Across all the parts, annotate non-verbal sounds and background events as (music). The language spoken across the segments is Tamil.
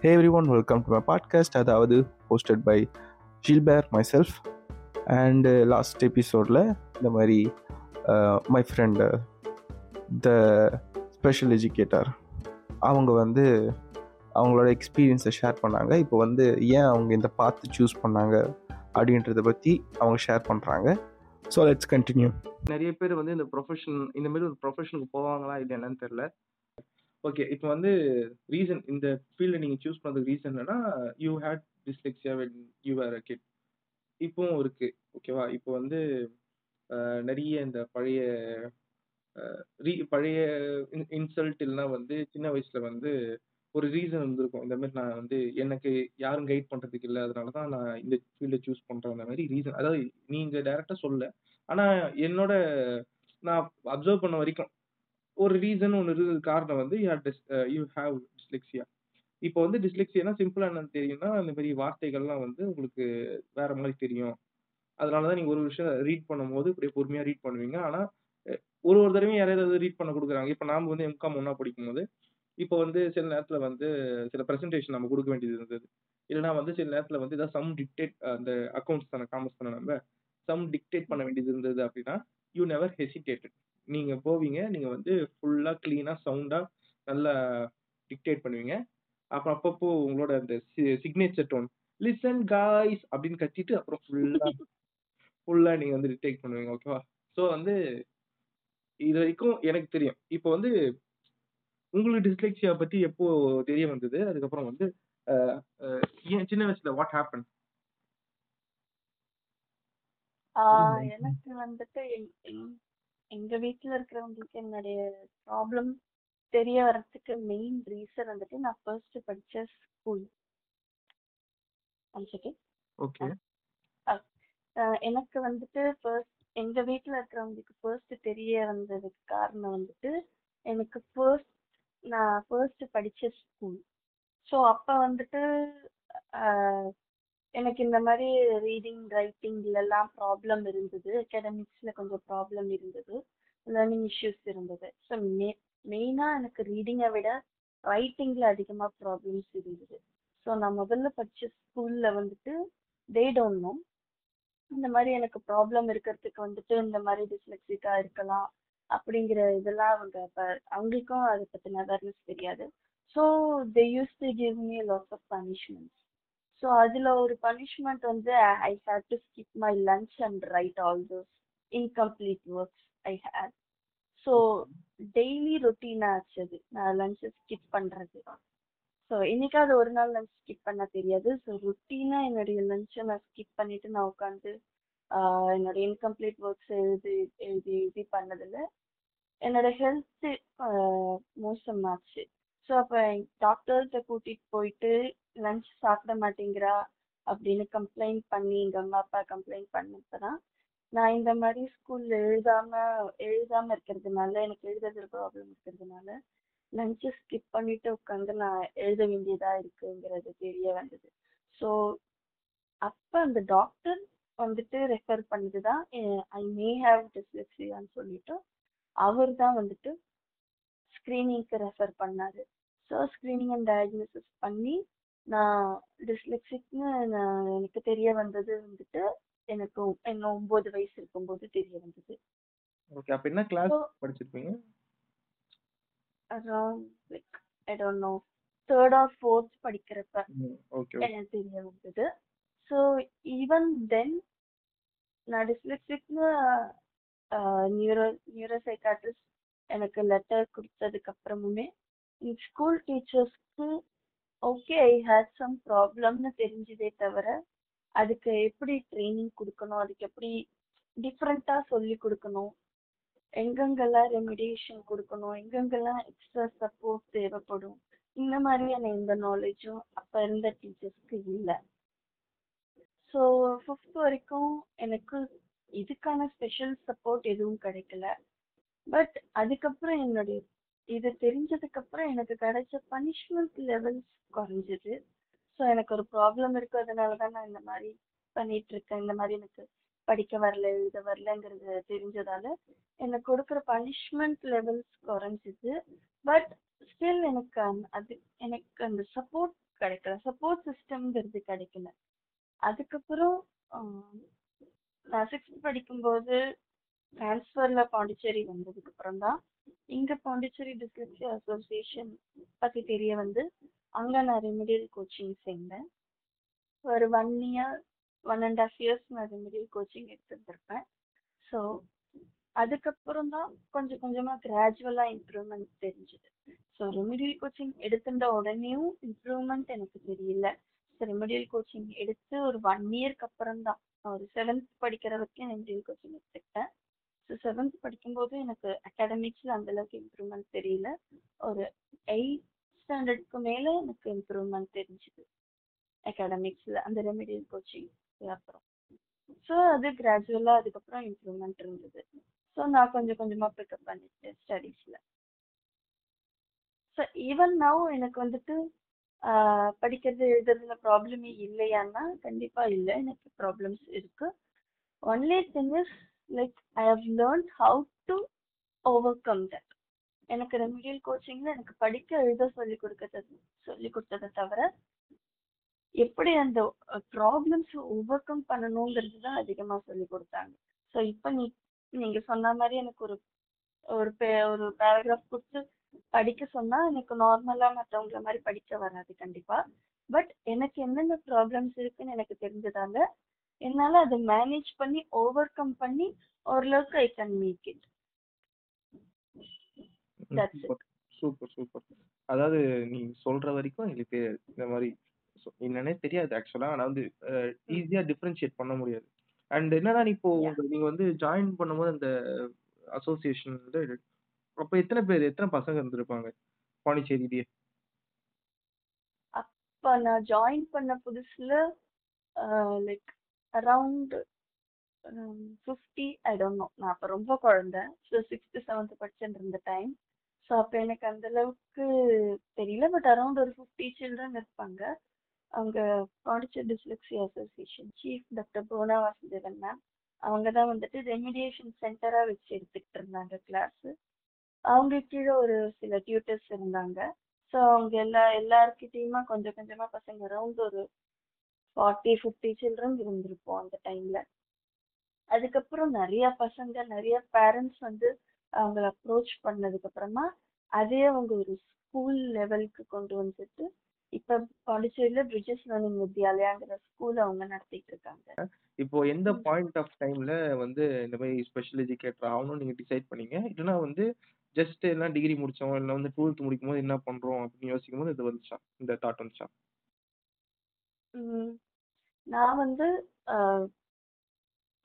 Hey everyone welcome to my podcast அதாவது hosted by Gilbert myself and last எபிசோடில் இந்த மாதிரி my friend the special educator அவங்க வந்து அவங்களோட எக்ஸ்பீரியன்ஸை ஷேர் பண்ணாங்க. இப்போ வந்து ஏன் அவங்க இந்த பார்த்து சூஸ் பண்ணாங்க அப்படின்றத பற்றி அவங்க ஷேர் பண்ணுறாங்க ஸோ லெட்ஸ் கண்டினியூ நிறைய பேர் வந்து இந்த ப்ரொஃபஷன் இந்த மாதிரி ஒரு ப்ரொஃபஷனுக்கு போவாங்களா இல்லை என்னன்னு தெரியல. ஓகே இப்போ வந்து ரீசன் இந்த ஃபீல்டை நீங்கள் சூஸ் பண்ணதுக்கு ரீசன் என்னன்னா you had dyslexia when you are a kid இப்போவும் இருக்குது ஓகேவா இப்போ வந்து நிறைய இந்த பழைய ரீ பழைய இன்சல்ட் இல்லைன்னா வந்து சின்ன வயசில் வந்து ஒரு ரீசன் இருந்திருக்கும். இந்த மாதிரி நான் வந்து எனக்கு யாரும் கைட் பண்ணுறதுக்கு இல்லை அதனால தான் நான் இந்த ஃபீல்டை சூஸ் பண்ணுறேன் அந்த மாதிரி ரீசன் அதாவது நீங்கள் டேரெக்டாக சொல்ல ஆனால் என்னோட நான் அப்சர்வ் பண்ண வரைக்கும் ஒரு ரீசன் ஒன்று இருக்குது காரணம் வந்து யூ ஹாவ் டிஸ்லெக்ஸியா இப்போ வந்து டிஸ்லெக்ஸியானா சிம்பிளா என்னன்னு தெரியும்னா அந்த மாதிரி வார்த்தைகள்லாம் வந்து உங்களுக்கு வேற மாதிரி தெரியும். அதனால தான் நீங்க ஒரு விஷயம் ரீட் பண்ணும்போது இப்படி பொறுமையா ரீட் பண்ணுவீங்க. ஆனா ஒரு ஒரு தடவையும் யாரையாவது ரீட் பண்ண கொடுக்குறாங்க. இப்போ நாம வந்து எம்காம் ஒன்றா படிக்கும்போது இப்போ வந்து சில நேரத்துல வந்து சில ப்ரெசன்டேஷன் நம்ம கொடுக்க வேண்டியது இருந்தது. இல்லைன்னா வந்து சில நேரத்துல வந்து ஏதாவது சம் டிக்டேட் அந்த அக்கௌண்ட்ஸ் தானே காமர்ஸ் தானே நம்ம சம் டிக்டேட் பண்ண வேண்டியது இருந்தது அப்படின்னா யூ நெவர் ஹெசிடேட்டட் நீங்க போவீங்க. நீங்க வந்து ஃபுல்லா கிளீனா சவுண்டா நல்லா டிக்டேட் பண்ணுவீங்க. அப்புறம் அப்பப்போ உங்களோட அந்த சிக்னேச்சர் டோன் லிசன் காய்ஸ் அப்படின்னு கத்திட்டு அப்புறம் ஃபுல்லா ஃபுல்லா நீங்க வந்து டிக்டேட் பண்ணுவீங்க ஓகேவா ஸோ வந்து இது வரைக்கும் எனக்கு தெரியும். இப்போ வந்து உங்களுக்கு டிஸ்லெக்சியா பத்தி எப்போ தெரிய வந்தது? அதுக்கப்புறம் வந்து ஏன் சின்ன வயசுல வாட் ஹேப்பன் எனக்கு வந்துட்டு எங்- எங்- எங்க வீட்ல இருக்கிறவங்களுக்கு என்னுடைய ப்ராப்ளம் தெரிய வர்றதுக்கு மெயின் ரீசன் வந்துட்டு நான் ஃபர்ஸ்ட் படிச்ச ஸ்கூல் ஓகே எனக்கு வந்துட்டு ஃபர்ஸ்ட் எங்க வீட்ல இருக்கிறவங்களுக்கு ஃபர்ஸ்ட் தெரிய வந்ததுக்கு காரணம் வந்துட்டு எனக்கு ஃபர்ஸ்ட் நான் ஃபர்ஸ்ட் படிச்ச ஸ்கூல் ஸோ அப்ப வந்துட்டு எனக்கு இந்த மாதிரி ரீடிங் ரைட்டிங்ல எல்லாம் ப்ராப்ளம் இருந்தது. அகாடமிக்ஸ்ல கொஞ்சம் ப்ராப்ளம் இருந்தது. லேர்னிங் இஷ்யூஸ் இருந்தது. ஸோ மெயினா எனக்கு ரீடிங்கை விட ரைட்டிங்கில் அதிகமாக ப்ராப்ளம்ஸ் இருந்தது. ஸோ நான் முதல்ல படித்த ஸ்கூலில் வந்துட்டு தே டோன்ட் நோ இந்த மாதிரி எனக்கு ப்ராப்ளம் இருக்கிறதுக்கு வந்துட்டு இந்த மாதிரி டிஸ்லெக்ஸிக்காக இருக்கலாம் அப்படிங்கிற இதெல்லாம் அவங்க இப்போ அவங்களுக்கும் அதை பற்றின அவேர்னஸ் தெரியாது. So they used to give me lots of punishments so அதில் ஒரு பனிஷ்மெண்ட் வந்து I had to skip my lunch and write all those incomplete works I had so daily routine ஆச்சு அது. நான் லஞ்சை ஸ்கிப் பண்ணுறது ஸோ என்னைக்காவது ஒரு நாள் லஞ்ச் ஸ்கிப் பண்ண தெரியாது. ஸோ ரொட்டீனாக என்னுடைய லஞ்சை நான் ஸ்கிப் பண்ணிட்டு நான் உட்காந்து என்னோட இன்கம்ப்ளீட் ஒர்க்ஸ் எழுதி எழுதி எழுதி பண்ணதில் என்னோட ஹெல்த்து மோசமாச்சு. ஸோ அப்போ டாக்டர்கிட்ட கூட்டிகிட்டு போயிட்டு லஞ்ச் சாப்பிட மாட்டேங்கிறா அப்படின்னு கம்ப்ளைண்ட் பண்ணி எங்க அம்மா அப்பா கம்ப்ளைண்ட் பண்ணப்பதான் நான் இந்த மாதிரி ஸ்கூல்ல எழுதாம எழுதாம இருக்கிறதுனால எனக்கு எழுதுறதுல ப்ராப்ளம் இருக்கிறதுனால லஞ்சை ஸ்கிப் பண்ணிட்டு உட்காந்து நான் எழுத வேண்டியதா இருக்குங்கிறது தெரிய வந்தது. ஸோ அப்ப அந்த டாக்டர் வந்துட்டு ரெஃபர் பண்ணதுதான் ஐ மே ஹாவ் டிஸ்லெக்ஸியான்னு சொல்லிட்டு அவர் தான் வந்துட்டு ஸ்க்ரீனிங்க்கு ரெஃபர் பண்ணாரு. ஸோ ஸ்க்ரீனிங் அண்ட் டயக்னோசிஸ் பண்ணி நான் டிஸ்லெக்சிக்னு நான் எனக்கு தெரிய வந்தது வந்துட்டு எனக்கு என்ன ஒன்பது வயசு இருக்கும்போது தெரிய வந்தது. ஓகே அப்ப என்ன கிளாஸ் படிச்சிருப்பீங்க? Around like I don't know third or fourth படிக்கிறப்ப எனக்கு தெரிய வந்தது. ஸோ ஈவன் தென் நான் டிஸ்லெக்சிக்னு நியூரோ நியூரோ சைக்காட்ரிஸ்ட் எனக்கு லெட்டர் கொடுத்ததுக்கு அப்புறமுமே ஸ்கூல் டீச்சர்ஸ்க்கு ஓகே ஐ ஹேட் சம் ப்ராப்ளம்னு தெரிஞ்சதே தவிர அதுக்கு எப்படி ட்ரைனிங் கொடுக்கணும்? அதுக்கு எப்படி டிஃப்ரெண்ட்டாக சொல்லி கொடுக்கணும்? எங்கெங்கெல்லாம் ரெமிடியேஷன் கொடுக்கணும்? எங்கெங்கெல்லாம் எக்ஸ்ட்ரா சப்போர்ட் தேவைப்படும்? இந்த மாதிரியான எந்த நாலேஜும் அப்போ இருந்த டீச்சர்ஸ்க்கு இல்லை. ஸோ ஃபிஃப்த் வரைக்கும் எனக்கு இதுக்கான ஸ்பெஷல் சப்போர்ட் எதுவும் கிடைக்கல. பட் அதுக்கப்புறம் என்னுடைய இது தெரிஞ்சதுக்கு அப்புறம் எனக்கு கிடைச்ச பனிஷ்மெண்ட் லெவல்ஸ் குறைஞ்சது. ஸோ எனக்கு ஒரு ப்ராப்ளம் இருக்கு. அதனால தான் நான் இந்த மாதிரி பண்ணிட்டு இருக்கேன். இந்த மாதிரி எனக்கு படிக்க வரல எழுத வரலங்கிறது தெரிஞ்சதால எனக்கு கொடுக்குற பனிஷ்மெண்ட் லெவல்ஸ் குறைஞ்சிது. பட் ஸ்டில் எனக்கு அது எனக்கு அந்த சப்போர்ட் கிடைக்கல. சப்போர்ட் சிஸ்டம்ங்கிறது கிடைக்கல. அதுக்கப்புறம் நான் சிக்ஸ்த் படிக்கும்போது டிரான்ஸ்ஃபர்ல பாண்டிச்சேரி வந்ததுக்கு அப்புறம் தான் இங்க பாண்டிச்சேரி டிஸ்லெக்ஸியா அசோசியேஷன் பத்தி தெரிய வந்து அங்க நான் ரெமிடியல் கோச்சிங் சேர்ந்தேன். ஒரு one year one and half years நான் ரெமிடியல் கோச்சிங் எடுத்துருப்பேன் ஸோ அதுக்கப்புறம் தான் கொஞ்சம் கொஞ்சமா கிராஜுவலா இம்ப்ரூவ்மெண்ட் தெரிஞ்சுது. ஸோ ரெமிடியல் கோச்சிங் எடுத்துட்ட உடனேயும் இம்ப்ரூவ்மெண்ட் எனக்கு தெரியல. ஸோ ரெமிடியல் கோச்சிங் எடுத்து ஒரு ஒன் இயர்க்கு அப்புறம் தான் ஒரு செவன்த் படிக்கிற வரைக்கும் ரெமிடியல் கோச்சிங் எடுத்துக்கிட்டேன். ஸோ செவன்த் படிக்கும்போது எனக்கு அகாடமிக்ஸில் அந்தளவுக்கு இம்ப்ரூவ்மெண்ட் தெரியல. ஒரு எயிட் ஸ்டாண்டர்டுக்கு மேலே எனக்கு இம்ப்ரூவ்மெண்ட் தெரிஞ்சுது. அகாடமிக்ஸில் அந்த ரெமிடியல் கோச்சிங் அப்புறம். ஸோ அது கிராஜுவலாக அதுக்கப்புறம் இம்ப்ரூவ்மெண்ட் இருந்தது. ஸோ நான் கொஞ்சம் கொஞ்சமாக பிக்கப் பண்ணிட்டேன் ஸ்டடீஸில் ஸோ ஈவன் நவ் எனக்கு வந்துட்டு படிக்கிறது எழுதுறதுல ப்ராப்ளமே இல்லையான்னா கண்டிப்பாக இல்லை. எனக்கு ப்ராப்ளம்ஸ் இருக்குது only thing is like I have learn how to overcome that எனக்கு ரெமிடியல் கோச்சிங்ல எனக்கு படிக்க எழுத சொல்லி கொடுக்கறது சொல்லி கொடுத்ததை தவிர எப்படி அந்த ப்ராப்ளம்ஸ் ஓவர் கம் பண்ணணுங்கிறது தான் அதிகமாக சொல்லி கொடுத்தாங்க. ஸோ இப்போ நீ நீங்கள் சொன்ன மாதிரி எனக்கு ஒரு ஒரு பே- ஒரு பேராகிராஃப் கொடுத்து படிக்க சொன்னால் எனக்கு நார்மலாக மற்றவங்கள மாதிரி படிக்க வராது கண்டிப்பாக பட் எனக்கு என்னென்ன ப்ராப்ளம்ஸ் இருக்குன்னு எனக்கு தெரிஞ்சதால என்னால அதை மேனேஜ் பண்ணி ஓவர் கம் பண்ணி ஓரளவுக்கு I can make it. Super super அதாவது நீ சொல்ற வரைக்கும் எங்களுக்கு இந்த மாதிரி என்னன்னே தெரியாது ஆக்சுவலா ஆனா வந்து ஈஸியா டிஃபரன்ஷியேட் பண்ண முடியாது. அண்ட் என்னன்னா நீ இப்போ நீங்க வந்து ஜாயின் பண்ணும்போது அந்த அசோசியேஷன் அப்ப எத்தனை பேர் எத்தனை பசங்க இருந்திருப்பாங்க? பாண்டிச்சேரியிலேயே. அப்ப நான் ஜாயின் பண்ண புதுசுல like around fifty I don't know நான் அப்போ ரொம்ப குழந்தை. ஸோ சிக்ஸ்த்து செவன்த்து படிச்சுட்டு இருந்த டைம் ஸோ அப்போ எனக்கு அந்த அளவுக்கு தெரியல. பட் அரௌண்ட் ஒரு ஃபிஃப்டி சில்ட்ரன் இருப்பாங்க. அவங்க Pondicherry dyslexia association chief doctor Bhuvana Vasudevan ma'am அவங்க தான் வந்துட்டு ரெமிடியேஷன் சென்டராக வச்சு எடுத்துக்கிட்டு இருந்தாங்க கிளாஸு அவங்க கீழே ஒரு சில டியூட்டர்ஸ் இருந்தாங்க. ஸோ அவங்க எல்லா எல்லாருக்கிட்டேயுமா கொஞ்சம் கொஞ்சமாக பசங்க அரௌண்ட் ஒரு ஃபார்ட்டி ஃபிஃப்டி சில்ட்ரன் இருந்திருப்போம் அந்த டைம்ல அதுக்கப்புறம் நிறைய பசங்க நிறைய பேரண்ட்ஸ் வந்து அவங்கள அப்ரோச் பண்ணதுக்கு அப்புறமா அதே அவங்க ஒரு ஸ்கூல் லெவலுக்கு கொண்டு வந்துட்டு இப்ப பாண்டிச்சேரியில பிரிட்டிஷ் லேர்னிங் வித்யாலயாங்கிற ஸ்கூல் அவங்க நடத்திட்டு இருக்காங்க. இப்போ எந்த. பாயிண்ட் ஆஃப் டைம்ல வந்து இந்த மாதிரி ஸ்பெஷல் எஜுகேட்டர் ஆகணும்னு நீங்க டிசைட் பண்ணீங்க? இல்லைன்னா வந்து ஜஸ்ட் எல்லாம் டிகிரி முடிச்சோம் இல்லை வந்து டுவெல்த் முடிக்கும் போது என்ன பண்றோம் அப்படின்னு யோசிக்கும் போது இது வந்துச்சா? இந்த தாட் வந்துச்சா? நான் வந்து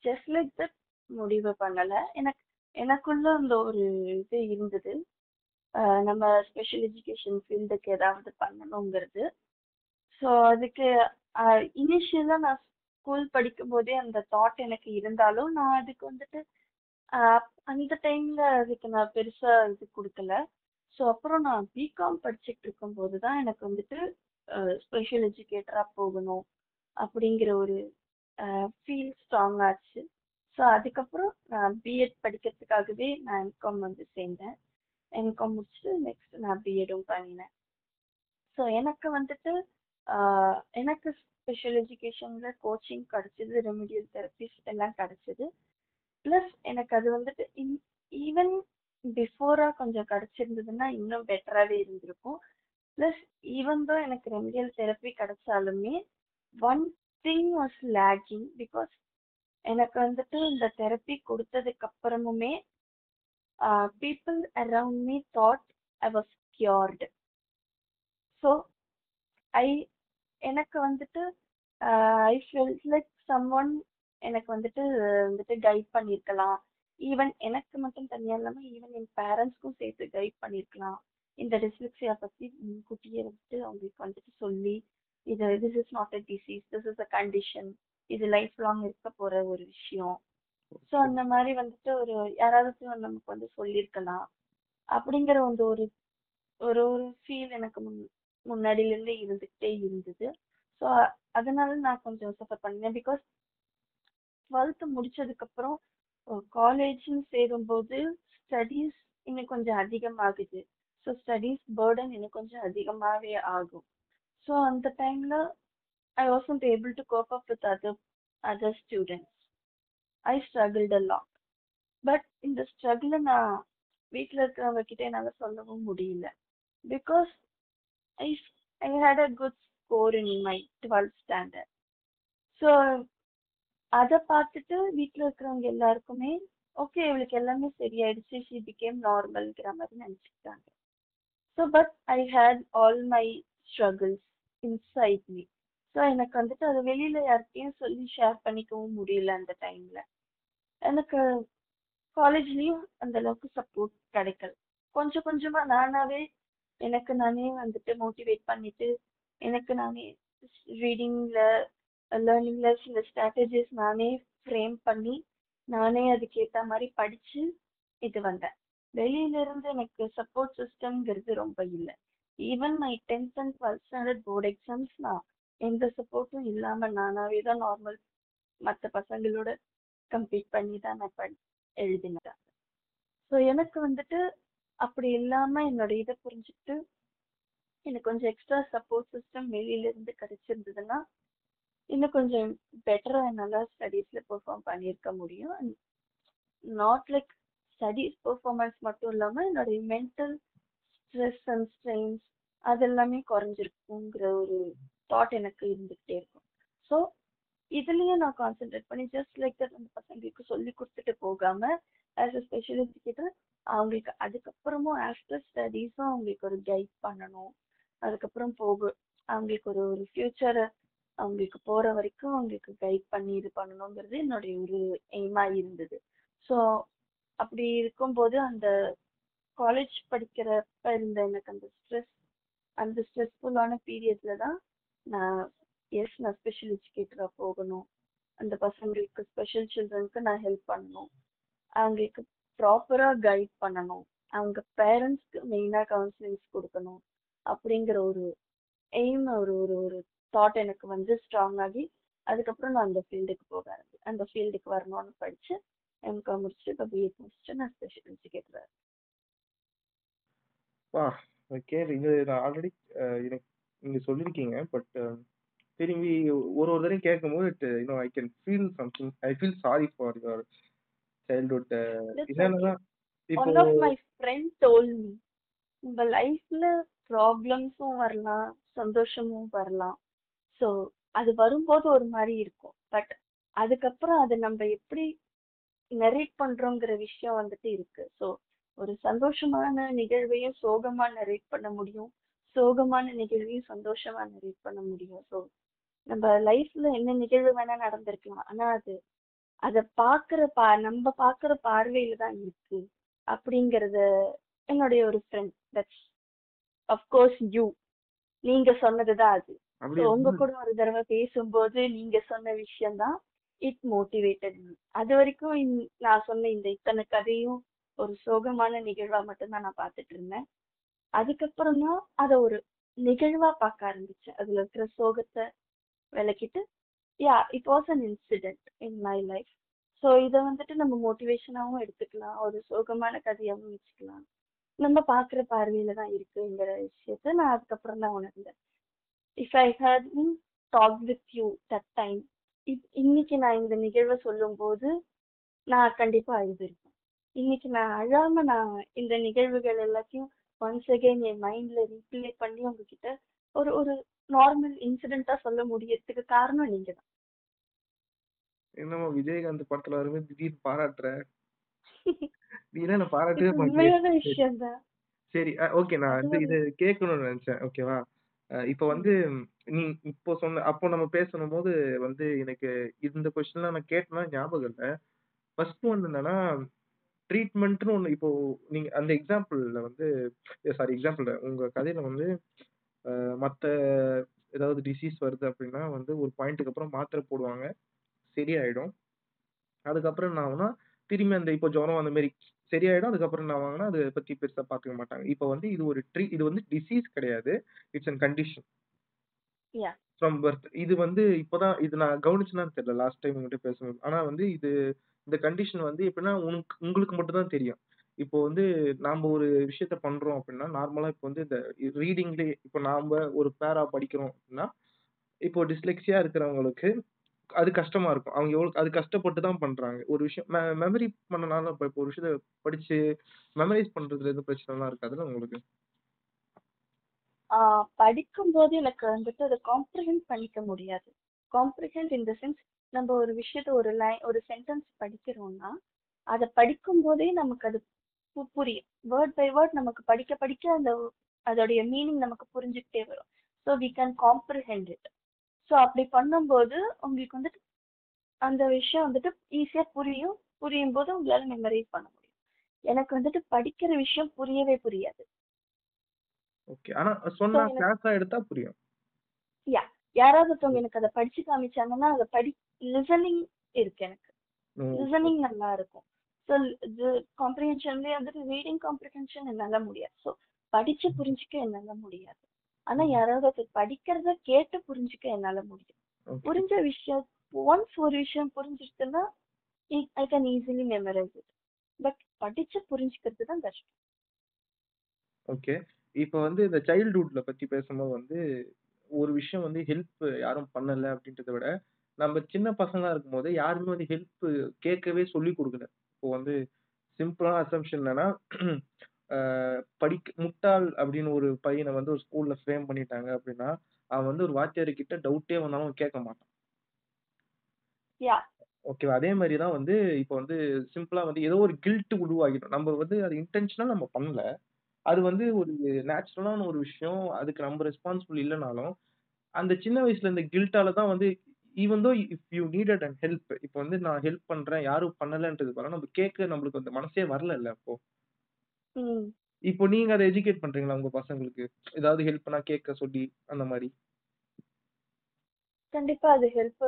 ஜஸ்ட் லைக் தட் முடிவு பண்ணலை. எனக்கு எனக்குள்ள அந்த ஒரு இது இருந்தது. நம்ம ஸ்பெஷல் எஜுகேஷன் ஃபீல்டுக்கு ஏதாவது பண்ணணுங்கிறது. ஸோ அதுக்கு இனிஷியலாக நான் ஸ்கூல் படிக்கும் போதே அந்த தாட் எனக்கு இருந்தாலும் நான் அதுக்கு வந்துட்டு அந்த டைமில் அதுக்கு நான் பெருசாக இது கொடுக்கல. ஸோ அப்புறம் நான் பிகாம் படிச்சுட்டு இருக்கும்போது தான் எனக்கு வந்துட்டு ஸ்பெஷல் எஜுகேட்டராக போகணும். அப்படிங்கிற ஒரு ஃபீல் ஸ்ட்ராங் ஆச்சு. ஸோ அதுக்கப்புறம் நான் பிஎட் படிக்கிறதுக்காகவே நான் எம்காம் வந்து சேர்ந்தேன். எம்காம் முடிச்சுட்டு நெக்ஸ்ட் நான் பிஎடும் பண்ணினேன். ஸோ எனக்கு வந்துட்டு எனக்கு ஸ்பெஷல் எஜுகேஷனில் கோச்சிங் கிடச்சிது ரெமிடியல் தெரப்பிஸ் எல்லாம் கிடச்சிது. ப்ளஸ் எனக்கு அது வந்துட்டு இன் ஈவன் பிஃபோராக கொஞ்சம் கிடச்சிருந்ததுன்னா இன்னும் பெட்டராகவே இருந்திருக்கும். ப்ளஸ் ஈவன் தான் எனக்கு remedial therapy கிடைச்சாலுமே one thing was lacking because எனக்கு வந்துட்டு இந்த தெரப்பி கொடுத்ததுக்கு அப்புறமுமே people around me thought I was cured so I எனக்கு வந்துட்டு I felt like someone எனக்கு வந்துட்டு வந்துட்டு கைட் பண்ணியிருக்கலாம் ஈவன் எனக்கு மட்டும் தனியாக இல்லாமல் ஈவன் என் பேரண்ட்ஸ்க்கும் சேர்த்து கைட் பண்ணியிருக்கலாம் இந்த டிஸ்லெக்ஸியா பற்றி முன்கூட்டியே வந்துட்டு அவங்களுக்கு வந்துட்டு சொல்லி இது this is not a disease this is a condition இது லைஃப் லாங் இருக்க போற ஒரு விஷயம். ஸோ அந்த மாதிரி வந்துட்டு ஒரு யாராவது நமக்கு வந்து சொல்லியிருக்கலாம் அப்படிங்கிற வந்து ஒரு ஒரு ஒரு ஃபீல் எனக்கு முன் முன்னாடில இருந்து இருந்துகிட்டே இருந்தது. ஸோ அதனால நான் கொஞ்சம் சஃபர் பண்ணேன் பிகாஸ் டுவெல்த் முடிச்சதுக்கு அப்புறம் காலேஜ்னு சேரும்போது ஸ்டடீஸ் இன்னும் கொஞ்சம் அதிகமாகுது. ஸோ ஸ்டடீஸ் பேர்டன் இன்னும் கொஞ்சம் அதிகமாகவே ஆகும். ஸோ அந்த டைம்ல I wasn't able to cope up with other other students I struggled a lot but இந்த ஸ்ட்ரகிளை நான் வீட்டில் இருக்கிறவங்க கிட்ட என்னால் சொல்லவும் முடியல. Because I I had a good score in my twelfth standard so அதை பார்த்துட்டு வீட்டில் இருக்கிறவங்க எல்லாருக்குமே ஓகே இவளுக்கு எல்லாமே சரியாயிடுச்சு ஷி பிகேம் நார்மல்ங்கிற மாதிரி நினச்சிக்கிட்டாங்க. So but I had all my struggles inside me so எனக்கு வந்துட்டு அதை வெளியில யார்கிட்டயும் சொல்லி ஷேர் பண்ணிக்கவும் முடியல அந்த டைம்ல எனக்கு காலேஜ்லயும் அந்த அளவுக்கு சப்போர்ட் கிடைக்கல. கொஞ்சம் கொஞ்சமா நானாவே எனக்கு நானே வந்துட்டு மோட்டிவேட் பண்ணிட்டு எனக்கு நானே ரீடிங்ல லேர்னிங்ல சில ஸ்ட்ராட்டஜிஸ் நானே ஃப்ரேம் பண்ணி நானே அதுக்கேத்த மாதிரி படிச்சு இது வந்தேன். வெளியில இருந்து எனக்கு சப்போர்ட் சிஸ்டம்ங்கிறது ரொம்ப இல்லை. Even my tenth and twelfth standard board exams நான் எந்த சப்போர்ட்டும் இல்லாம நானாவே தான் நார்மல் மற்ற பசங்களோட கம்ப்ளீட் பண்ணி தான் நான் படி எழுதினேன். ஸோ எனக்கு வந்துட்டு அப்படி இல்லாம என்னோட இதை புரிஞ்சுக்கிட்டு எனக்கு கொஞ்சம் எக்ஸ்ட்ரா சப்போர்ட் சிஸ்டம் வெளியில இருந்து கிடைச்சிருந்ததுன்னா இன்னும் கொஞ்சம் பெட்டரா என்னால் ஸ்டடீஸ்ல பெர்ஃபார்ம் பண்ணியிருக்க முடியும். And not like studies performance மட்டும் இல்லாம என்னுடைய மென்டல் ஸ்ட்ரெஸ் அண்ட் ஸ்ட்ரெயின்ஸ் அதெல்லாமே குறைஞ்சிருக்குங்கிற ஒரு தாட் எனக்கு இருந்துகிட்டே இருக்கும். ஸோ இதுலயே நான் கான்சென்ட்ரேட் பண்ணி ஜஸ்ட் லைக் தட் அந்த பசங்களுக்கு சொல்லி கொடுத்துட்டு போகாம ஆஸ் அ ஸ்பெஷல் எஜுகேட்டர் அவங்களுக்கு அதுக்கப்புறமும் ஆஃப்டர் ஸ்டடீஸும் அவங்களுக்கு ஒரு கைட் பண்ணணும். அதுக்கப்புறம் போக அவங்களுக்கு ஒரு ஒரு ஃபியூச்சரை அவங்களுக்கு போற வரைக்கும் அவங்களுக்கு கைட் பண்ணி இது பண்ணணுங்கிறது என்னுடைய ஒரு எய்மா இருந்தது. ஸோ அப்படி இருக்கும்போது அந்த காலேஜ் படிக்கிறப்ப இருந்த எனக்கு அந்த ஸ்ட்ரெஸ் அந்த ஸ்ட்ரெஸ்ஃபுல்லான பீரியட்ல தான் நான் எஸ் நான் ஸ்பெஷல் எஜுகேட்டரா போகணும். அந்த பசங்களுக்கு ஸ்பெஷல் சில்ட்ரனுக்கு நான் ஹெல்ப் பண்ணணும். அவங்களுக்கு ப்ராப்பரா கைட் பண்ணணும். அவங்க பேரண்ட்ஸ்க்கு மெயினா கவுன்சிலிங்ஸ் கொடுக்கணும். அப்படிங்கிற ஒரு எய்ம் ஒரு ஒரு ஒரு தாட் எனக்கு வந்து ஸ்ட்ராங் ஆகி அதுக்கப்புறம் நான் அந்த ஃபீல்டுக்கு போக ஆரம்பி அந்த ஃபீல்டுக்கு வரணும்னு படிச்சு எம்காம் முடிச்சுட்டு இப்போ பிஏ முடிச்சுட்டு நான் ஸ்பெஷல் எஜுகேட்டர் வா இது நான் ஆல்ரெடி எனக்கு நீங்க சொல்லியிருக்கீங்க பட் திரும்பி ஒரு ஒரு தடவையும் கேட்கும்போது it you know I can feel something I feel sorry for your childhood என்னன்னா இப்போ one of my friend told me உங்க லைஃப்ல ப்ராப்ளம்ஸும் வரலாம் சந்தோஷமும் வரலாம். ஸோ அது வரும்போது ஒரு மாதிரி இருக்கும். பட் அதுக்கப்புறம் அதை நம்ம எப்படி நெரேட் பண்றோங்கிற விஷயம் வந்துட்டு இருக்கு. ஸோ ஒரு சந்தோஷமான நிகழ்வையும் சோகமா நெரேட் பண்ண முடியும். சோகமான நிகழ்வையும் சந்தோஷமா நெரேட் பண்ண முடியும். ஸோ நம்ம லைஃப்ல என்ன நிகழ்வு வேணா நடந்திருக்கலாம். ஆனா அது அத பாக்குற பா நம்ம பாக்குற பார்வையில தான் இருக்கு அப்படிங்கறத என்னுடைய ஒரு ஃப்ரெண்ட் தட்ஸ் அஃப்கோர்ஸ் யூ நீங்க சொன்னதுதான் அது. உங்க கூட ஒரு தடவை பேசும்போது நீங்க சொன்ன விஷயம் தான் இட் மோட்டிவேட்டட் அது வரைக்கும் நான் சொன்ன இந்த இத்தனை கதையும் ஒரு சோகமான நிகழ்வா மட்டும்தான் நான் பார்த்துட்டு இருந்தேன் அதுக்கப்புறம் தான் அதை ஒரு நிகழ்வா பார்க்க ஆரம்பிச்சேன். அதுல இருக்கிற சோகத்தை விளக்கிட்டு yeah it was an incident in my life so இதை வந்துட்டு நம்ம மோட்டிவேஷனாகவும் எடுத்துக்கலாம். ஒரு சோகமான கதையாகவும் வச்சுக்கலாம். நம்ம பார்க்குற பார்வையில தான் இருக்குங்கிற விஷயத்த நான் அதுக்கப்புறம் தான் உணர்ந்தேன். If I had talk with you that time இன்னைக்கு நான் இந்த நிகழ்வை சொல்லும்போது நான் கண்டிப்பாக அழுதுருப்பேன் இன்னைக்கு நான் அழாம நான் இந்த நிகழ்வுகள் எல்லாத்தையும் ஒன்ஸ் அகைன் என் மைண்ட்ல ரீப்ளே பண்ணி உங்ககிட்ட ஒரு ஒரு நார்மல் இன்சிடென்ட்டா சொல்ல முடியறதுக்கு காரணம் நீங்க தான் என்னமோ விஜயகாந்த் படத்துல வருமே திடீர்னு பாராட்டுற. (laughs) நீ என்ன பாராட்டவே இது விஷயம் தான் சரி. ஓகே நான் வந்து இது கேட்கணும்னு நினைச்சேன். ஓகேவா இப்போ வந்து நீ இப்போ சொன்ன அப்போ நம்ம பேசணும் போது வந்து எனக்கு இந்த கொஸ்டின்லாம் நான் கேட்டேன்னா ஞாபகம் இல்லை. ஃபர்ஸ்ட் ஒன்று என்னன்னா ட்ரீட்மெண்ட்னு ஒன்று இப்போ நீங்க அந்த எக்ஸாம்பிள்ல வந்து சாரி எக்ஸாம்பிள் உங்க கதையில வந்து மற்ற ஏதாவது டிசீஸ் வருது அப்படின்னா வந்து ஒரு பாயிண்ட்டுக்கு அப்புறம் மாத்திரை போடுவாங்க. சரியாயிடும். அதுக்கப்புறம் என்ன ஆகும்னா திரும்பி அந்த இப்போ ஜுரம் அந்த மாதிரி சரியாயிடும். அதுக்கப்புறம் என்ன ஆவாங்கன்னா அதை பத்தி பெருசா பார்த்துக்க மாட்டாங்க. இப்போ வந்து இது ஒரு ட்ரீ இது வந்து டிசீஸ் கிடையாது. It's an condition. From birth இது வந்து இப்போதான் இது நான் கவனிச்சுனான்னு தெரியல லாஸ்ட் டைம் உங்ககிட்ட பேசும்போது. ஆனா வந்து இது இந்த கண்டிஷன் வந்து எப்படின்னா உனக்கு உங்களுக்கு மட்டும் தான் தெரியும். இப்போ வந்து நாம ஒரு விஷயத்த பண்றோம் அப்படின்னா நார்மலா இப்போ வந்து இந்த ரீடிங்லேயே இப்போ நாம ஒரு பேரா படிக்கிறோம் அப்படின்னா இப்போ டிஸ்லெக்ஸியா இருக்கிறவங்களுக்கு அது கஷ்டமா இருக்கும். அவங்க எவ்வளவு அது கஷ்டப்பட்டு தான் பண்றாங்க. ஒரு விஷயம் மெமரி பண்ணனால இப்போ இப்போ ஒரு விஷயத்த படிச்சு மெமரைஸ் பண்றதுல எதுவும் பிரச்சனைலாம் இருக்காதுல்ல உங்களுக்கு? ஆஹ் படிக்கும்போது எனக்கு வந்துட்டு அதை காம்ப்ரிஹெண்ட் பண்ணிக்க முடியாது. காம்ப்ரிஹெண்ட் இன் த சென்ஸ் நம்ம ஒரு விஷயத்த ஒரு லைன் ஒரு சென்டென்ஸ் படிக்கிறோம்னா அதை படிக்கும் போதே நமக்கு அது பு- புரியும். வேர்ட் பை வேர்ட் நமக்கு படிக்க படிக்க அந்த அதோடைய மீனிங் நமக்கு புரிஞ்சுக்கிட்டே வரும். So we can comprehend it so அப்படி பண்ணும்போது உங்களுக்கு வந்துட்டு அந்த விஷயம் வந்துட்டு ஈஸியா புரியும் புரியும். போது உங்களால மெமரைஸ் பண்ண முடியும். எனக்கு வந்துட்டு படிக்கிற விஷயம் புரியவே புரியாது. ஓகே ஆனா சொன்னா எனக்கு- கிளாஸா எடுத்தா புரியும். யா யாராவது ஒருத்தவங்க எனக்கு அதை படிச்சு காமிச்சாங்கன்னா அதை படி லிசனிங் இருக்கு எனக்கு. லிசனிங் நல்லா இருக்கும். ஸோ இது காம்ப்ரிஹென்ஷன்லேயே வந்துட்டு ரீடிங் காம்ப்ரிஹென்ஷன் என்னால முடியாது. ஸோ படிச்சு புரிஞ்சுக்க என்னால முடியாது. ஆனா யாராவது படிக்கிறத கேட்டு புரிஞ்சுக்க என்னால முடியும். புரிஞ்ச விஷயம் ஒன்ஸ் ஒரு விஷயம் புரிஞ்சிருச்சுன்னா I can easily memorise it but படிச்சு புரிஞ்சுக்கிறது தான் கஷ்டம். ஓகே. இப்போ வந்து இந்த சைல்ட்ஹுட்ல பத்தி பேசும்போது வந்து ஒரு விஷயம் வந்து ஹெல்ப் யாரும் பண்ணல அப்படின்றத விட நம்ம சின்ன பசங்களா இருக்கும்போது யாருமே வந்து ஹெல்ப் கேட்கவே சொல்லி கொடுக்கல. இப்போ வந்து சிம்பிளான அசம்ஷன் என்னன்னா (clears throat) ஆஹ் படிக்க முட்டாள் அப்படின்னு ஒரு பையனை வந்து ஒரு ஸ்கூல்ல ஃப்ரேம் பண்ணிட்டாங்க அப்படின்னா அவன் வந்து ஒரு வாத்தியார் கிட்ட டவுட்டே வந்தாலும் கேட்க மாட்டான். யா ஓகேவா அதே மாதிரி தான் வந்து இப்போ வந்து சிம்பிளா வந்து ஏதோ ஒரு கில்ட் உருவாகிடும். நம்ம வந்து அது இன்டென்ஷனல் நம்ம பண்ணல. அது வந்து ஒரு நேச்சுரலான ஒரு விஷயம். அதுக்கு நம்ம ரெஸ்பான்சிபிள் இல்லைனாலும் அந்த சின்ன வயசுல இந்த கில்ட்டால தான் வந்து even though if you needed and help இப்போ வந்து நான் ஹெல்ப் பண்றேன் யாரும் பண்ணலன்றது பரவாயில்ல நம்ம கேட்க நம்மளுக்கு அந்த மனசே வரல இல்ல அப்போ இப்போ நீங்க அதை எஜுகேட் பண்றீங்களா உங்க பசங்களுக்கு? ஏதாவது ஹெல்ப் பண்ணா கேட்க சொல்லி அந்த மாதிரி. கண்டிப்பா அது ஹெல்ப்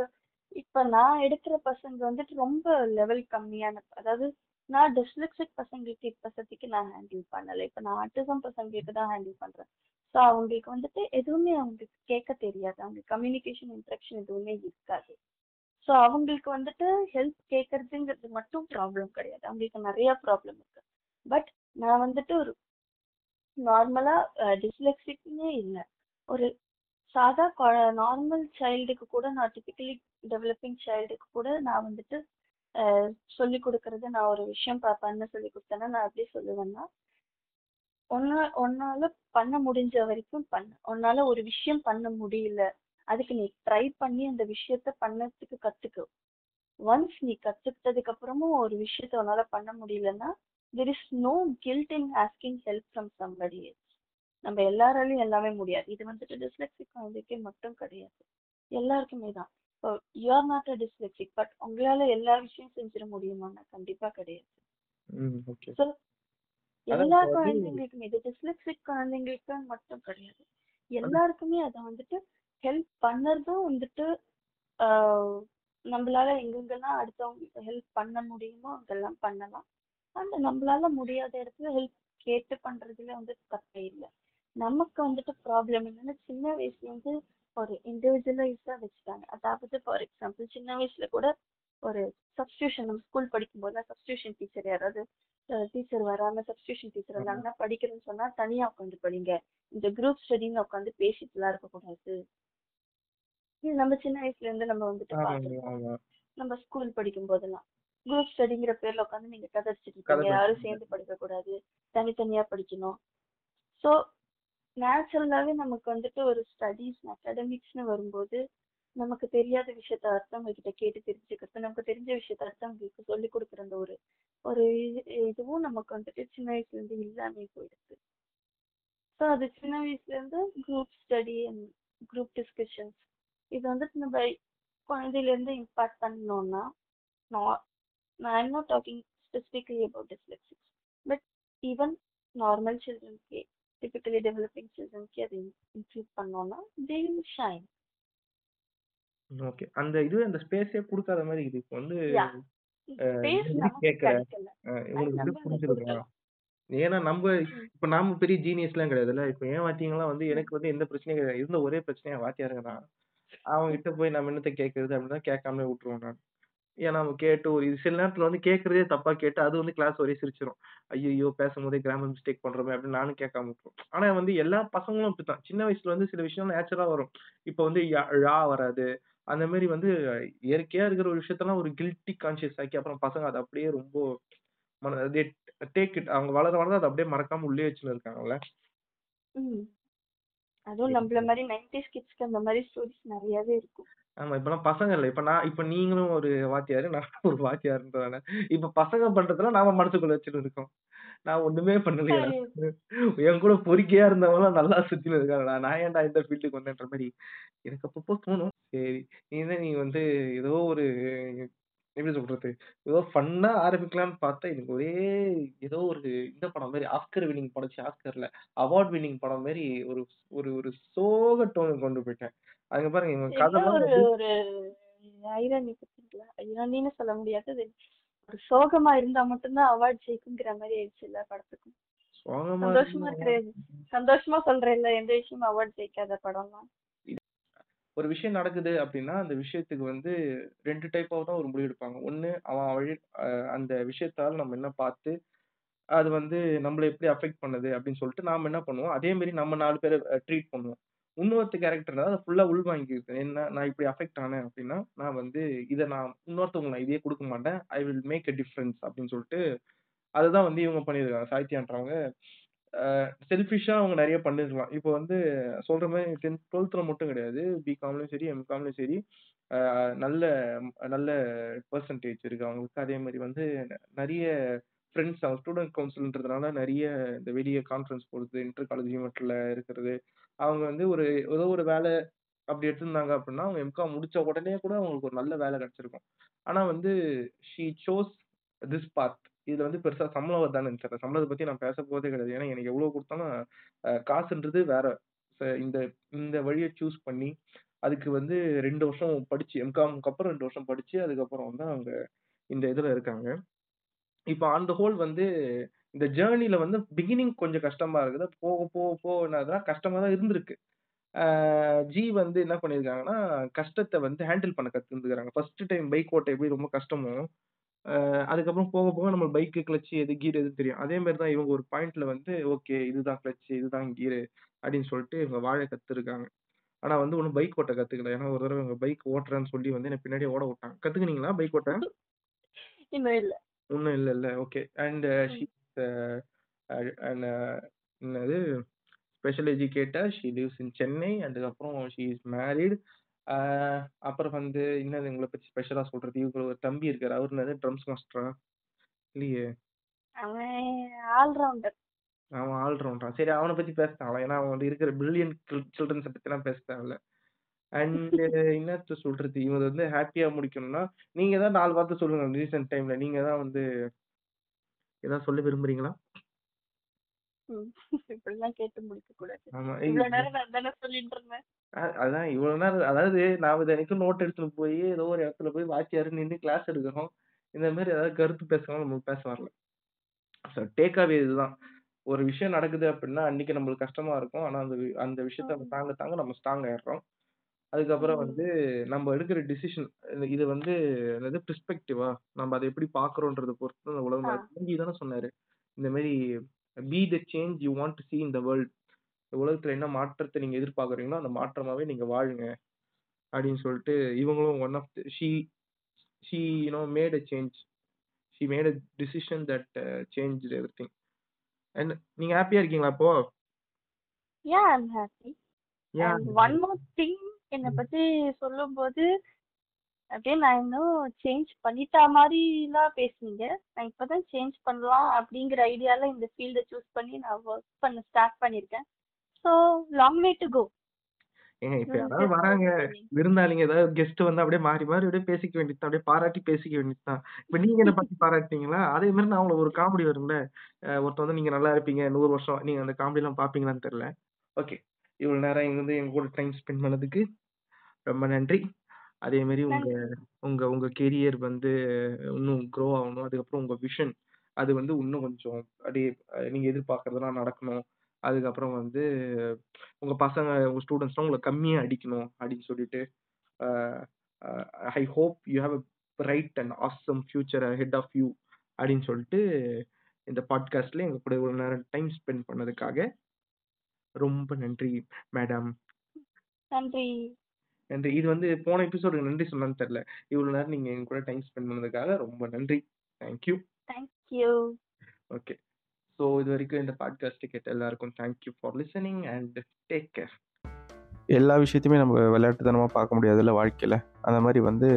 இப்ப நான் எடுக்கிற பசங்க வந்துட்டு ரொம்ப லெவல் கம்மியான அதாவது நான் டிஸ்லெக்சிக் பசங்களுக்கு இப்போதைக்கு நான் ஹேண்டில் பண்ணல. இப்ப நான் ஆட்டிசம் பசங்களுக்கு தான் ஹேண்டில் பண்றேன். ஸோ அவங்களுக்கு வந்துட்டு எதுவுமே அவங்களுக்கு கேட்க தெரியாது. அவங்க கம்யூனிகேஷன் இன்ட்ரெக்ஷன் எதுவுமே இருக்காது. ஸோ அவங்களுக்கு வந்துட்டு ஹெல்ப் கேட்கறதுங்கிறது மட்டும் ப்ராப்ளம் கிடையாது. அவங்களுக்கு நிறைய ப்ராப்ளம் இருக்கு. பட் நான் வந்துட்டு ஒரு நார்மலா டிஸ்லெக்சிக்னே இல்லை. ஒரு சாதா நார்மல் சைல்டுக்கு கூட நான் டிபிக்கலி டெவலப்பிங் சைல்டுக்கு கூட நான் வந்துட்டு சொல்லி கொடுக்கறது நான் ஒரு விஷயம் பண்ண சொல்லி கொடுத்தேன்னா நான் அப்படியே சொல்லுவேன்னா உன்னா உன்னால பண்ண முடிஞ்ச வரைக்கும் பண்ணு. உன்னால ஒரு விஷயம் பண்ண முடியல. அதுக்கு நீ ட்ரை பண்ணி அந்த விஷயத்த பண்ணதுக்கு கத்துக்கு. ஒன்ஸ் நீ கத்துக்கிட்டதுக்கு அப்புறமும் ஒரு விஷயத்த உன்னால பண்ண முடியலன்னா there is no guilt in asking help from somebody நம்ம எல்லாராலையும் எல்லாமே முடியாது. இது வந்துட்டு டிஸ்லெக்சிக் குழந்தைக்கு மட்டும் கிடையாது. எல்லாருக்குமே தான். இப்போ you are not a dyslexic but உங்களால எல்லா விஷயம் செஞ்சிட முடியுமான்னா கண்டிப்பா கிடையாது. ஸோ எல்லா குழந்தைங்களுக்குமே இது டிஸ்லெக்சிக் குழந்தைங்களுக்கு மட்டும் கிடையாது. எல்லாருக்குமே அதை வந்துட்டு ஹெல்ப் பண்ணறதும் வந்துட்டு நம்மளால எங்கெங்கெல்லாம் அடுத்தவங்களுக்கு ஹெல்ப் பண்ண முடியுமோ அங்கெல்லாம் பண்ணலாம். அண்ட் நம்மளால முடியாத இடத்துல ஹெல்ப் கேட்டு பண்றதுல வந்து தப்பே இல்லை. நமக்கு வந்துட்டு ப்ராப்ளம் என்னன்னா சின்ன வயசுல இருந்து ஒரு இண்டிவிஜுவலைஸா வச்சுட்டாங்க. அதாவது ஃபார் எக்ஸாம்பிள் சின்ன வயசுல கூட ஒரு சப்ஸ்டியூஷன் நம்ம ஸ்கூல் படிக்கும்போது சப்ஸ்டியூஷன் டீச்சர் யாராவது டீச்சர் வராம சப்ஸ்டியூஷன் டீச்சர் வந்தாங்கன்னா படிக்கிறேன்னு சொன்னா தனியா உட்காந்து படிங்க. இந்த குரூப் ஸ்டடின்னு உட்காந்து பேசிட்டுலாம் இருக்கக்கூடாது இது நம்ம சின்ன வயசுல இருந்து நம்ம வந்துட்டு ஆமா. நம்ம ஸ்கூல் படிக்கும் போதெல்லாம். குரூப் ஸ்டடிங்கிற பேர்ல உட்காந்து நீங்க கதை அடிச்சிட்டு இருக்கீங்க யாரும் சேர்ந்து படிக்க கூடாது. தனித்தனியா படிக்கணும். ஸோ நேச்சுரலாவே நமக்கு வந்துட்டு ஒரு ஸ்டடீஸ் அகாடமிக்ஸ்னு வரும்போது நமக்கு தெரியாத விஷயத்த அடுத்தவங்க கிட்ட கேட்டு தெரிஞ்சுக்கிறது நமக்கு தெரிஞ்ச விஷயத்த அடுத்தவங்களுக்கு சொல்லி கொடுக்குற அந்த ஒரு ஒரு இதுவும் நமக்கு வந்துட்டு சின்ன வயசுல இருந்து இல்லாமே போயிடுது. ஸோ அது சின்ன வயசுல இருந்து group study and group discussions இது வந்துட்டு நம்ம குழந்தையில இருந்து இம்பாக்ட் பண்ணோம்னா நான் I'm not talking specifically about dyslexics but even normal சில்ட்ரன்ஸ்க்கு typically developing சில்ட்ரன்ஸ்க்கு அதை இன்க்ளூட் பண்ணோம்னா தே வில் ஷைன் ஓகே. அந்த இது அந்த ஸ்பேஸே கொடுக்காத மாதிரி இது. இப்போ வந்து யா ஸ்பேஸ் நமக்கு கேட்கற? கிடைக்கல. இவங்களுக்கு கொடுக்கலாம் ஏன்னா நம்ம இப்ப நாம பெரிய ஜீனியஸ்லாம் கிடையாதுல்ல. இப்ப ஏன் வாத்தியங்களாம் வந்து எனக்கு வந்து எந்த பிரச்சனையும் கிடையாது. இருந்த ஒரே பிரச்சனையா வாத்தியாருங்க தான். அவங்க கிட்ட போய் நம்ம என்னத்த கேட்கறது அப்படின்னா கேட்காமலே விட்டுருவோம் நான். ஏன்னா நம்ம கேட்டு ஒரு இது சில நேரத்துல வந்து கேட்கறதே தப்பா கேட்டு அது வந்து கிளாஸ் வரையும் சிரிச்சிரும். ஐயோ பேசும்போதே கிராமர் மிஸ்டேக் பண்றோமே அப்படின்னு நானும் கேட்காம விட்டுரும் ஆனா வந்து எல்லா பசங்களும் அப்படித்தான். சின்ன வயசுல வந்து சில விஷயம் நேச்சுரலா வரும். இப்போ வந்து யா- ழா வராது. அந்த மாதிரி வந்து இயற்கையா இருக்கிற ஒரு விஷயத்தெல்லாம் ஒரு கில்ட்டி கான்சியஸ் ஆக்கி அப்புறம் பசங்க அதை அப்படியே ரொம்ப டேக் இட் அவங்க வளர வளர அதை அப்படியே மறக்காம உள்ளே வச்சுன்னு இருக்காங்கல்ல. ம். அதுவும் நம்மள மாதிரி நைன்டிஸ் கிட்ஸ்க்கு அந்த மாதிரி ஸ்டோரிஸ் நிறையவே இருக்கும். ஆமா இப்பெல்லாம் பசங்க இல்ல. இப்ப நான் இப்ப நீங்களும் ஒரு வாத்தியாரு நான் ஒரு வாத்தியாருன்றதால இப்ப பசங்க பண்றதெல்லாம் நாம மனசுக்குள்ள வச்சுட்டு இருக்கோம். நான் ஒண்ணுமே பண்ணலையா என் கூட பொறுக்கையா இருந்தவங்க நல்லா சுத்தின்னு இருக்காங்கடா. நான் ஏன்டா இந்த ஃபீல்டுக்கு வந்தேன்ற மாதிரி எனக்கு அப்பப்போ தோணும். சரி நீ தான் நீ வந்து ஏதோ ஒரு எப்படி சொல்றது? ஏதோ ஃபன்னா ஆரம்பிக்கலாம்னு பார்த்தா எனக்கு ஒரே ஏதோ ஒரு இந்த படம் மாதிரி ஆஸ்கர் வின்னிங் படம் ஆஸ்கர்ல அவார்ட் வின்னிங் படம் மாதிரி ஒரு ஒரு ஒரு சோக டோன் கொண்டு போயிட்டேன். அங்க பாருங்க இவங்க கதைலாம் ஒரு ஒரு ஐராணி பத்திங்களா ஐராணின்னு சொல்ல முடியாது. ஒரு சோகமா இருந்தா மட்டும்தான் அவார்ட் ஜெயிக்குங்கிற மாதிரி ஆயிடுச்சு இல்ல படத்துக்கும். சோகமா சந்தோஷமா இருந்தா இருக்கிற சந்தோஷமா சொல்றேன் இல்ல எந்த விஷயமும் அவார்ட் ஜெயிக்காத படம்லாம்? ஒரு விஷயம் நடக்குது அப்படின்னா அந்த விஷயத்துக்கு வந்து ரெண்டு டைப்பாக தான் ஒரு முடிவு எடுப்பாங்க. ஒண்ணு அவன் வழி அந்த விஷயத்தால் நம்ம என்ன பார்த்து அது வந்து நம்மள எப்படி அஃபெக்ட் பண்ணுது அப்படின்னு சொல்லிட்டு நாம என்ன பண்ணுவோம்? அதே மாதிரி நம்ம நாலு பேரை ட்ரீட் பண்ணுவோம். இன்னொருத்த கேரக்டர் அதை ஃபுல்லா வாங்கிக்கிறேன் என்ன நான் இப்படி அஃபெக்ட் ஆனேன் அப்படின்னா நான் வந்து இதை நான் இன்னொருத்தவங்க நான் இதே கொடுக்க மாட்டேன். I will make a difference அப்படின்னு சொல்லிட்டு அதுதான் வந்து இவங்க பண்ணியிருக்காங்க சாகித்யான்றவங்க செல்ஃபிஷாக அவங்க நிறைய பண்ணிருக்கலாம் இப்போ வந்து சொல்ற மாதிரி டென்த் டுவெல்த்தில் மட்டும் கிடையாது. பிகாம்லயும் சரி எம்காம்லையும் சரி. நல்ல நல்ல பர்சன்டேஜ் இருக்கு அவங்களுக்கு. அதே மாதிரி வந்து நிறைய ஃப்ரெண்ட்ஸ் அவங்க ஸ்டூடெண்ட் கவுன்சில்ன்றதுனால நிறைய இந்த வெளியே கான்ஃபரன்ஸ் போடுறது இன்டர் காலேஜ் ஈவெண்ட்ல இருக்கிறது அவங்க வந்து ஒரு ஏதோ ஒரு வேலை அப்படி எடுத்திருந்தாங்க அப்படின்னா அவங்க எம்காம் முடிச்ச உடனே கூட அவங்களுக்கு ஒரு நல்ல வேலை கிடைச்சிருக்கும். ஆனா வந்து ஷீ சோஸ் திஸ் பாத் இதுல வந்து பெருசா சம்பளம் வருதான்னு தெரியல. சம்பளத்தை பத்தி நான் பேச போதே கிடையாது. ஏன்னா எனக்கு எவ்வளவு கொடுத்தாலும் அஹ், காசுன்றது வேற. ச- இந்த இந்த வழியை சூஸ் பண்ணி அதுக்கு வந்து ரெண்டு வருஷம் படிச்சு எம்காம்க்கு அப்புறம் ரெண்டு வருஷம் படிச்சு அதுக்கப்புறம் வந்து அவங்க இந்த இதுல இருக்காங்க. இப்போ ஆன் த ஹோல் வந்து இந்த ஜேர்னில வந்து பிகினிங் கொஞ்சம் கஷ்டமா இருக்குது. போக போக போக என்னதுன்னா கஷ்டமா தான் இருந்திருக்கு. ஜி வந்து என்ன பண்ணியிருக்காங்கன்னா கஷ்டத்தை வந்து ஹேண்டில் பண்ண கத்துருந்துக்கிறாங்க ஃபர்ஸ்ட் டைம் பைக் ஓட்ட எப்படி ரொம்ப கஷ்டமோ அதுக்கப்புறம் போக போக நம்ம பைக்கு கிளச்சு எது கீர் எது தெரியும். அதே மாதிரி தான் இவங்க ஒரு பாயிண்ட்ல வந்து ஓகே இதுதான் கிளச்சு இதுதான் கீரு அப்படின்னு சொல்லிட்டு இவங்க வாழ கத்துருக்காங்க ஆனா வந்து ஒன்றும் பைக் ஓட்ட கத்துக்கல. ஏன்னா ஒரு தடவை இவங்க பைக் ஓட்டுறேன்னு சொல்லி வந்து என்ன பின்னாடி ஓட விட்டாங்க. கத்துக்கினீங்களா பைக் ஓட்ட? இன்னும் இல்ல. ஒன்றும் இல்லை இல்லை. ஓகே அண்ட் என்னது special educator she lives in Chennai அதுக்கப்புறம் ஷீ இஸ் மேரிட் அப்புறம் வந்து என்னது உங்களை பற்றி ஸ்பெஷலாக சொல்றது? இவங்க ஒரு தம்பி இருக்காரு. அவர் என்னது? ட்ரம்ஸ் மாஸ்டரா இல்லையே? அவன் ஆல்ரவுண்டர் அவன் ஆல்ரவுண்டரா சரி அவனை பத்தி பேச ஏன்னா அவன் வந்து இருக்கிற பில்லியன் சில்ட்ரன்ஸை பத்திலாம் பேச தேவையில்ல அண்ட் என்னத்த சொல்றது? இவங்க வந்து ஹாப்பியா முடிக்கணும்னா நீங்க தான் நாலு வார்த்தை சொல்லுங்க ரீசெண்ட் டைம்ல நீங்க தான் வந்து ஏதாவது சொல்ல விரும்புறீங்களா? (laughs) அதான் இவ்வளவு நேரம் அதாவது நான் இது எனக்கு நோட் எடுத்துட்டு போய் ஏதோ ஒரு இடத்துல போய் வாத்தியாரு நின்று கிளாஸ் எடுக்கிறோம் இந்த மாதிரி ஏதாவது கருத்து பேசணும் நமக்கு பேச வரல ஸோ டேக்காவே இதுதான். ஒரு விஷயம் நடக்குது அப்படின்னா அன்னைக்கு நம்மளுக்கு கஷ்டமா இருக்கும். ஆனா அந்த அந்த விஷயத்த நம்ம தாங்க தாங்க நம்ம ஸ்ட்ராங் ஆயிடுறோம். அதுக்கப்புறம். வந்து நம்ம எடுக்கிற டிசிஷன் இது வந்து என்னது பெர்ஸ்பெக்டிவா நம்ம அதை எப்படி பாக்குறோன்றத பொறுத்து அந்த உலகம் ஆ. மாறுது. தானே சொன்னாரு இந்த மாதிரி be the change you want to see in the world உலகத்துல என்ன மாற்றத்தை நீங்க எதிர்பார்க்கறீங்களோ அந்த மாற்றமாவே நீங்க வாழுங்க அப்படின்னு சொல்லிட்டு இவங்களும் one of she she you know made a change she made a decision that change everything and நீங்க ஹாப்பியா இருக்கீங்களா இப்போ I'm happy. ஏன் And one more thing என்னை பத்தி சொல்லும்போது அப்படியே நான் இன்னும் சேஞ்ச் பண்ணிட்டா மாதிரிலாம் பேசுனீங்க. நான் இப்பதான் சேஞ்ச் பண்ணலாம் அப்படிங்கிற ஐடியால இந்த ஃபீல்டை சூஸ் பண்ணி நான் ஒர்க் பண்ண ஸ்டார்ட் பண்ணியிருக்கேன். So long way to go ஏங்க இப்ப யாராவது வராங்க விருந்தாளிங்க ஏதாவது கெஸ்ட் வந்து அப்படியே மாறி மாறி அப்படியே பேசிக்க வேண்டியதுதான். அப்படியே பாராட்டி பேசிக்க வேண்டியதுதான். இப்ப நீங்க என்ன பத்தி பாராட்டினீங்களா? அதே மாதிரி நான் உங்களுக்கு ஒரு காமெடி வரும்ல. அஹ் ஒருத்தன் வந்து நீங்க நல்லா இருப்பீங்க நூறு வருஷம் நீங்க அந்த காமெடி எல்லாம் பாப்பீங்களான்னு தெரியல. ஓகே இவ்வளவு நேரம் இங்க வந்து எங்க கூட டைம் ஸ்பெண்ட் பண்ணதுக்கு ரொம்ப நன்றி. அதே மாதிரி உங்க உங்க உங்க கெரியர் வந்து இன்னும் க்ரோ ஆகணும். அதுக்கப்புறம் உங்க விஷன் அது வந்து இன்னும் கொஞ்சம் அப்படியே நீங்க எதிர்பார்க்கறதெல்லாம் நடக்கணும். அதுக்கப்புறம் வந்து உங்க பசங்க உங்க ஸ்டூடெண்ட்ஸ்லாம் உங்களை கம்மியா அடிக்கணும் அப்படின்னு சொல்லிட்டு I hope you have a bright and awesome future head of you அப்படின்னு சொல்லிட்டு இந்த பாட்காஸ்ட்ல எங்க கூட ஒரு நேரம் டைம் ஸ்பெண்ட் பண்ணதுக்காக ரொம்ப நன்றி மேடம் நன்றி. நன்றி. இது வந்து போன எபிசோடுக்கு நன்றி சொன்னான்னு தெரியல. இவ்வளவு நேரம் நீங்க எங்க கூட டைம் ஸ்பெண்ட் பண்ணதுக்காக ரொம்ப நன்றி. தேங்க்யூ தேங்க்யூ ஓகே ஸோ இது வரைக்கும் இந்த பாட்காஸ்ட் கேட்ட எல்லாருக்கும் thank you for listening and take care எல்லா விஷயத்தையுமே நம்ம விளையாட்டுத்தனமாக பார்க்க முடியாதுல்ல வாழ்க்கையில். அந்த மாதிரி வந்து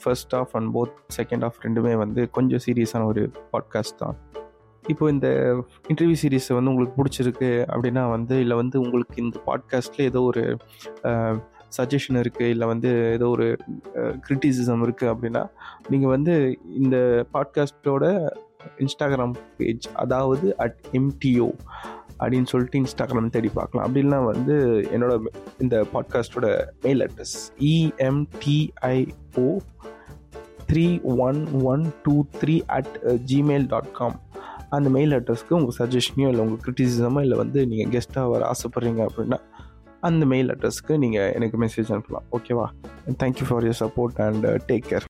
first half and both second half ரெண்டுமே வந்து கொஞ்சம் சீரியஸான ஒரு பாட்காஸ்ட் தான். இப்போ இந்த இன்டர்வியூ சீரீஸ் வந்து உங்களுக்கு பிடிச்சிருக்கு அப்படின்னா வந்து இல்லை வந்து உங்களுக்கு இந்த பாட்காஸ்ட்டில் ஏதோ ஒரு சஜஷன் இருக்குது இல்லை வந்து ஏதோ ஒரு கிரிட்டிசிசம் இருக்குது அப்படின்னா நீங்கள் வந்து இந்த பாட்காஸ்ட்டோட இன்ஸ்டாகிராம் பேஜ் அதாவது அட் எம்டிஓ அப்படின்னு சொல்லிட்டு இன்ஸ்டாகிராம் தேடி பார்க்கலாம். அப்படின்னா வந்து என்னோட இந்த பாட்காஸ்ட்டோட mail address EMTIO three one one two three at Gmail dot com அந்த மெயில் அட்ரஸ்க்கு உங்கள் சஜஷனையோ இல்லை உங்கள் கிரிட்டிசிசமோ இல்லை வந்து நீங்கள் கெஸ்ட்டாக வர ஆசைப்பட்றீங்க அப்படின்னா அந்த மெயில் அட்ரஸ்க்கு நீங்கள் எனக்கு மெசேஜ் அனுப்பலாம். ஓகேவா thank you for your support and take care